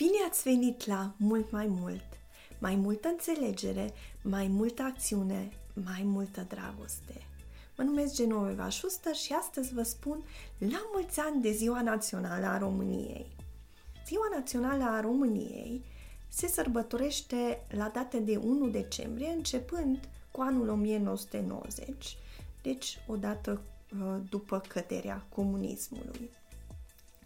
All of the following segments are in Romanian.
Bine ați venit la Mult Mai Mult! Mai multă înțelegere, mai multă acțiune, mai multă dragoste. Mă numesc Genoveva Schuster și astăzi vă spun la mulți ani de Ziua Națională a României. Ziua Națională a României se sărbătorește la data de 1 decembrie, începând cu anul 1990, deci odată uh, după căderea comunismului.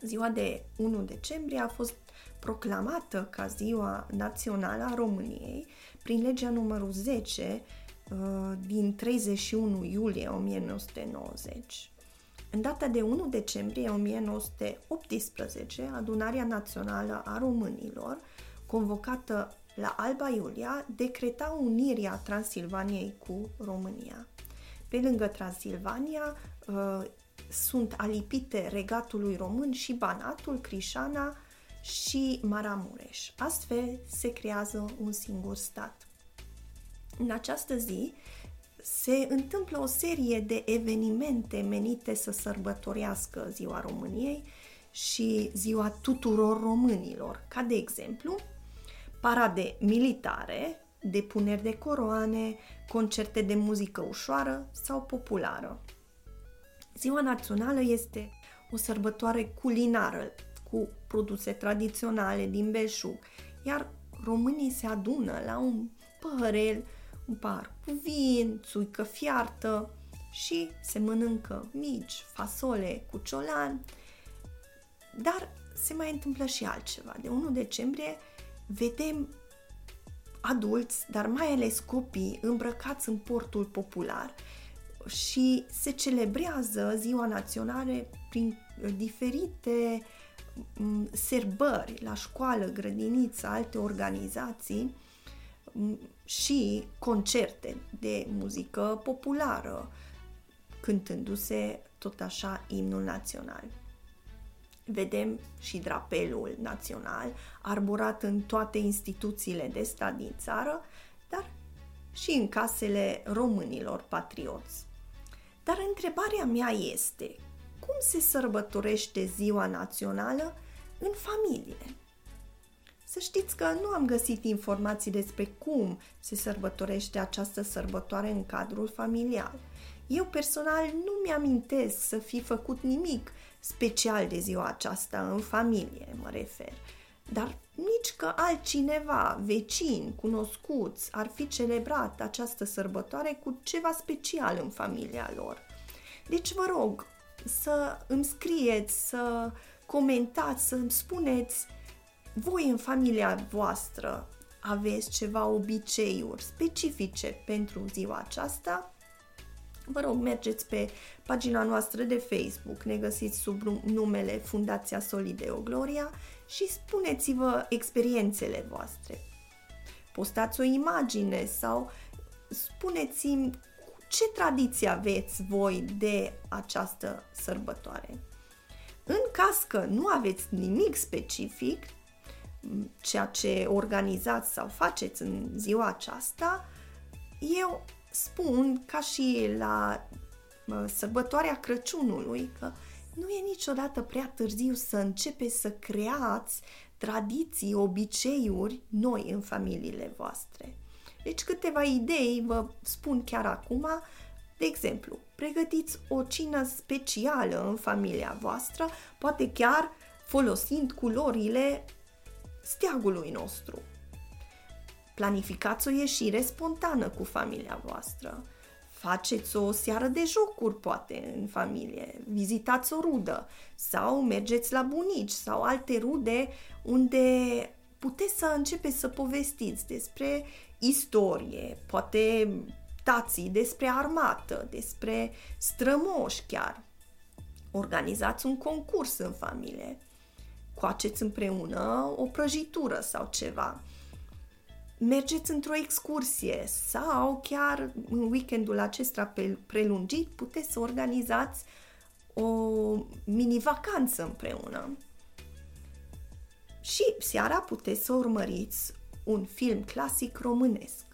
Ziua de 1 decembrie a fost proclamată ca Ziua Națională a României prin legea numărul 10 uh, din 31 iulie 1990. În data de 1 decembrie 1918, Adunarea Națională a Românilor, convocată la Alba Iulia, decreta unirea Transilvaniei cu România. Pe lângă Transilvania uh, sunt alipite regatului român și Banatul, Crișana, și Maramureș. Astfel se creează un singur stat. În această zi se întâmplă o serie de evenimente menite să sărbătorească Ziua României și Ziua tuturor românilor, ca de exemplu parade militare, depuneri de coroane, concerte de muzică ușoară sau populară. Ziua națională este o sărbătoare culinară cu produse tradiționale din belșug, iar românii se adună la un păhărel, un par cu vin, țuică fiartă și se mănâncă mici, fasole cu ciolan, dar se mai întâmplă și altceva. De 1 decembrie vedem adulți, dar mai ales copii, îmbrăcați în portul popular și se celebrează ziua națională prin diferite serbări la școală, grădiniță, alte organizații și concerte de muzică populară, cântându-se tot așa imnul național. Vedem și drapelul național arborat în toate instituțiile de stat din țară, dar și în casele românilor patrioți. Dar întrebarea mea este, cum se sărbătorește ziua națională în familie. Să știți că nu am găsit informații despre cum se sărbătorește această sărbătoare în cadrul familial. Eu personal nu mi-amintesc să fi făcut nimic special de ziua aceasta în familie, mă refer. Dar nici că altcineva, vecini, cunoscuți, ar fi celebrat această sărbătoare cu ceva special în familia lor. Deci vă rog, să îmi scrieți, să comentați, să îmi spuneți voi în familia voastră aveți ceva obiceiuri specifice pentru ziua aceasta, vă rog, mergeți pe pagina noastră de Facebook, ne găsiți sub numele Fundația Solideo Gloria și spuneți-vă experiențele voastre. Postați o imagine sau spuneți-mi ce tradiție aveți voi de această sărbătoare. În caz că nu aveți nimic specific, ceea ce organizați sau faceți în ziua aceasta, eu spun ca și la sărbătoarea Crăciunului că nu e niciodată prea târziu să începeți să creați tradiții, obiceiuri noi în familiile voastre. Deci câteva idei vă spun chiar acum. De exemplu, pregătiți o cină specială în familia voastră, poate chiar folosind culorile steagului nostru. Planificați o ieșire spontană cu familia voastră. Faceți o seară de jocuri, poate, în familie. Vizitați o rudă sau mergeți la bunici sau alte rude unde puteți să începeți să povestiți despre istorie, poate tații despre armată, despre strămoși chiar. Organizați un concurs în familie. Coaceți împreună o prăjitură sau ceva. Mergeți într-o excursie sau chiar în weekendul acesta prelungit puteți să organizați o mini-vacanță împreună. Și seara puteți să urmăriți un film clasic românesc.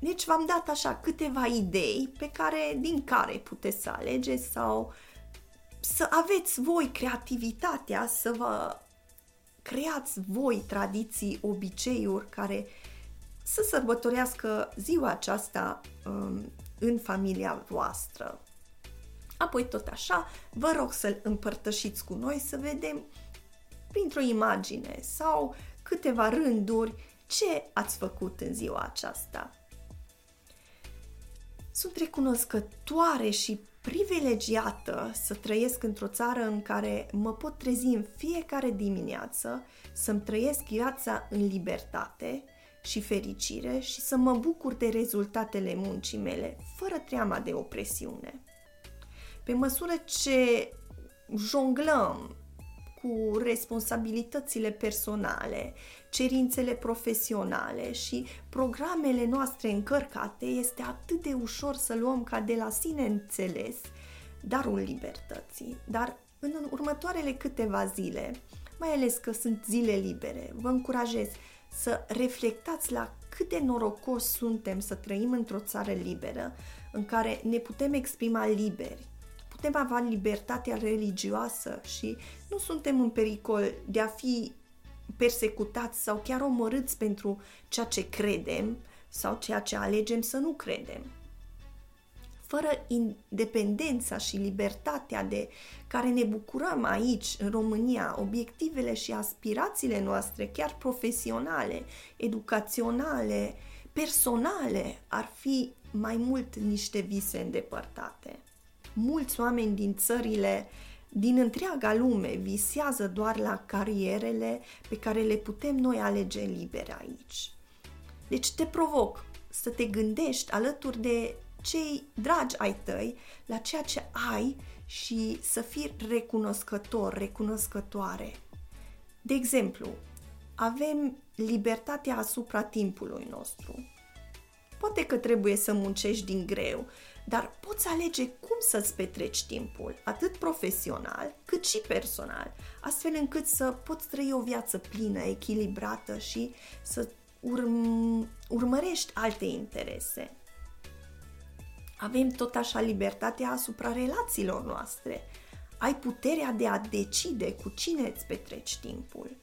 Deci v-am dat așa câteva idei pe care, din care puteți să alegeți sau să aveți voi creativitatea să vă creați voi tradiții, obiceiuri care să sărbătorească ziua aceasta um, în familia voastră. Apoi, tot așa, vă rog să-l împărtășiți cu noi să vedem printr-o imagine sau câteva rânduri ce ați făcut în ziua aceasta. Sunt recunoscătoare și privilegiată să trăiesc într-o țară în care mă pot trezi în fiecare dimineață, să-mi trăiesc viața în libertate și fericire și să mă bucur de rezultatele muncii mele, fără treama de opresiune. Pe măsură ce jonglăm cu responsabilitățile personale, cerințele profesionale și programele noastre încărcate, este atât de ușor să luăm ca de la sine înțeles darul libertății. Dar în următoarele câteva zile, mai ales că sunt zile libere, vă încurajez să reflectați la cât de norocos suntem să trăim într-o țară liberă în care ne putem exprima liberi, putem avea libertatea religioasă și nu suntem în pericol de a fi persecutați sau chiar omorâți pentru ceea ce credem sau ceea ce alegem să nu credem. Fără independența și libertatea de care ne bucurăm aici, în România, obiectivele și aspirațiile noastre, chiar profesionale, educaționale, personale, ar fi mai mult niște vise îndepărtate mulți oameni din țările din întreaga lume visează doar la carierele pe care le putem noi alege libere aici. Deci te provoc să te gândești alături de cei dragi ai tăi la ceea ce ai și să fii recunoscător, recunoscătoare. De exemplu, avem libertatea asupra timpului nostru. Poate că trebuie să muncești din greu, dar poți alege cum să-ți petreci timpul, atât profesional cât și personal, astfel încât să poți trăi o viață plină, echilibrată și să urm- urmărești alte interese. Avem tot așa libertatea asupra relațiilor noastre. Ai puterea de a decide cu cine îți petreci timpul.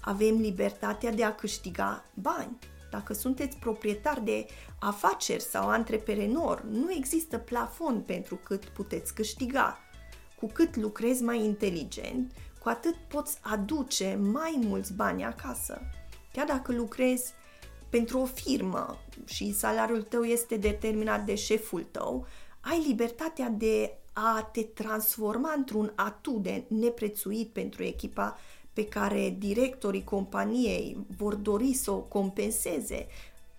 Avem libertatea de a câștiga bani dacă sunteți proprietar de afaceri sau antreprenor, nu există plafon pentru cât puteți câștiga. Cu cât lucrezi mai inteligent, cu atât poți aduce mai mulți bani acasă. Chiar dacă lucrezi pentru o firmă și salariul tău este determinat de șeful tău, ai libertatea de a te transforma într-un atu de neprețuit pentru echipa pe care directorii companiei vor dori să o compenseze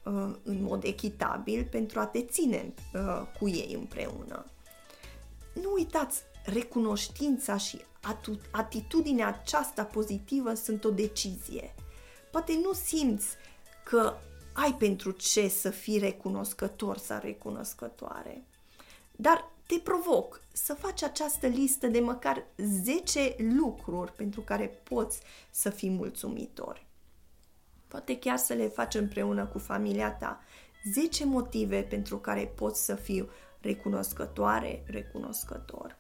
uh, în mod echitabil pentru a te ține uh, cu ei împreună. Nu uitați, recunoștința și atitudinea aceasta pozitivă sunt o decizie. Poate nu simți că ai pentru ce să fii recunoscător sau recunoscătoare, dar te provoc să faci această listă de măcar 10 lucruri pentru care poți să fii mulțumitor. Poate chiar să le faci împreună cu familia ta 10 motive pentru care poți să fiu recunoscătoare, recunoscător.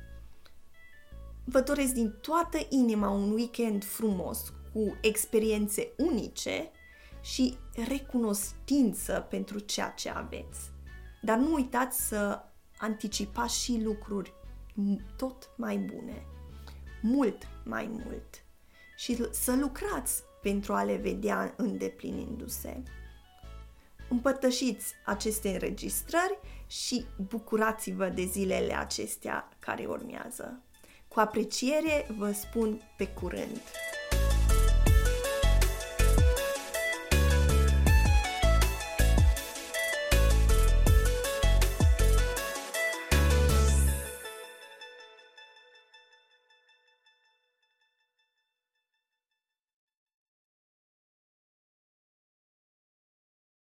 Vă doresc din toată inima un weekend frumos cu experiențe unice și recunoștință pentru ceea ce aveți. Dar nu uitați să anticipa și lucruri tot mai bune, mult mai mult și să lucrați pentru a le vedea îndeplinindu-se. Împărtășiți aceste înregistrări și bucurați-vă de zilele acestea care urmează. Cu apreciere vă spun pe curând!